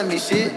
telling me shit.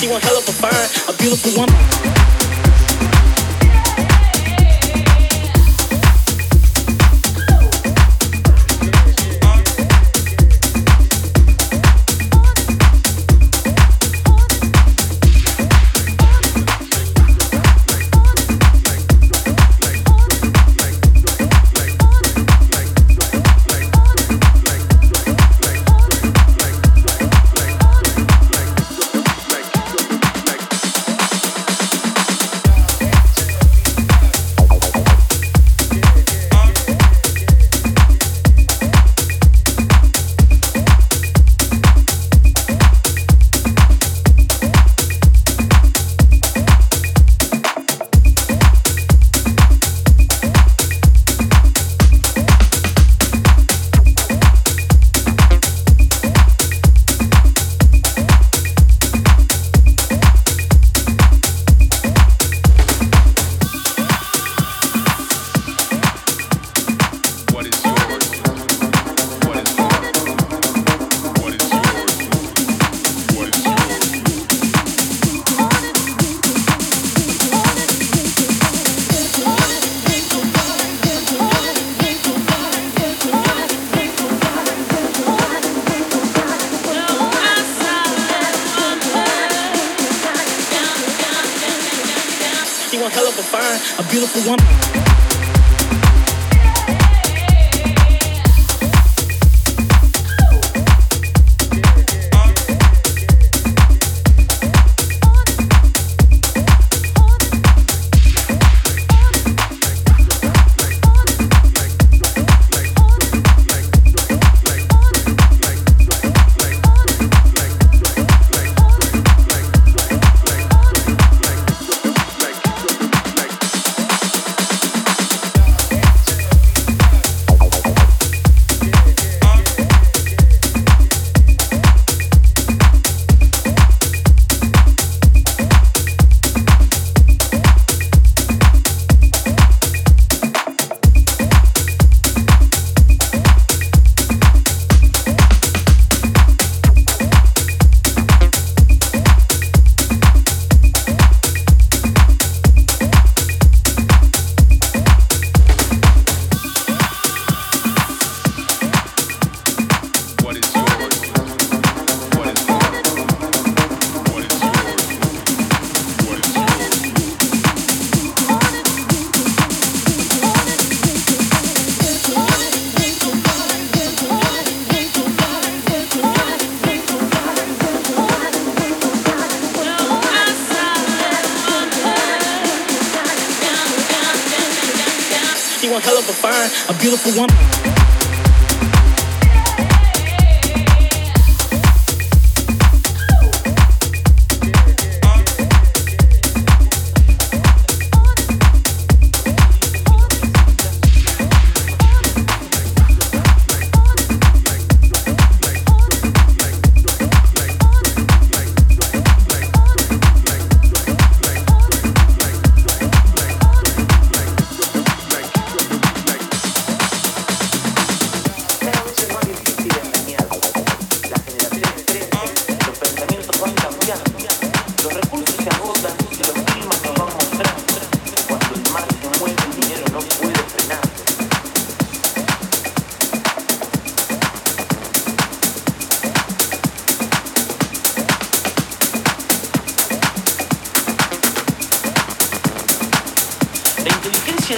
She want hell of a fine, a beautiful woman.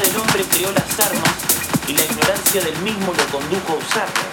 del hombre creó las armas y la ignorancia del mismo lo condujo a usarlas.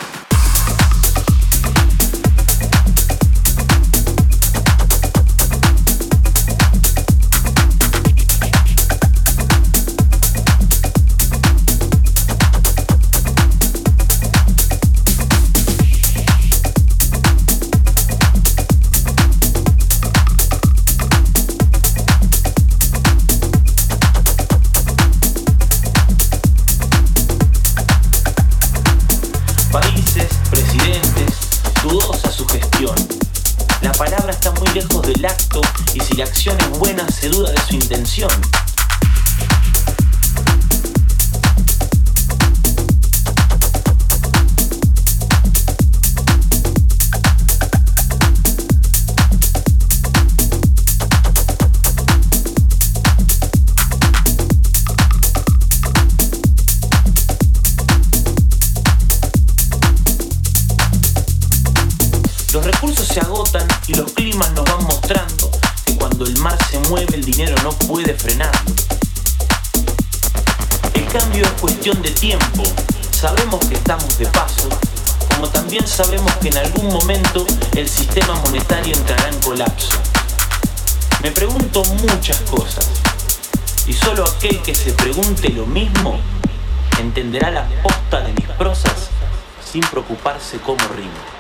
Preocuparse cómo rimo.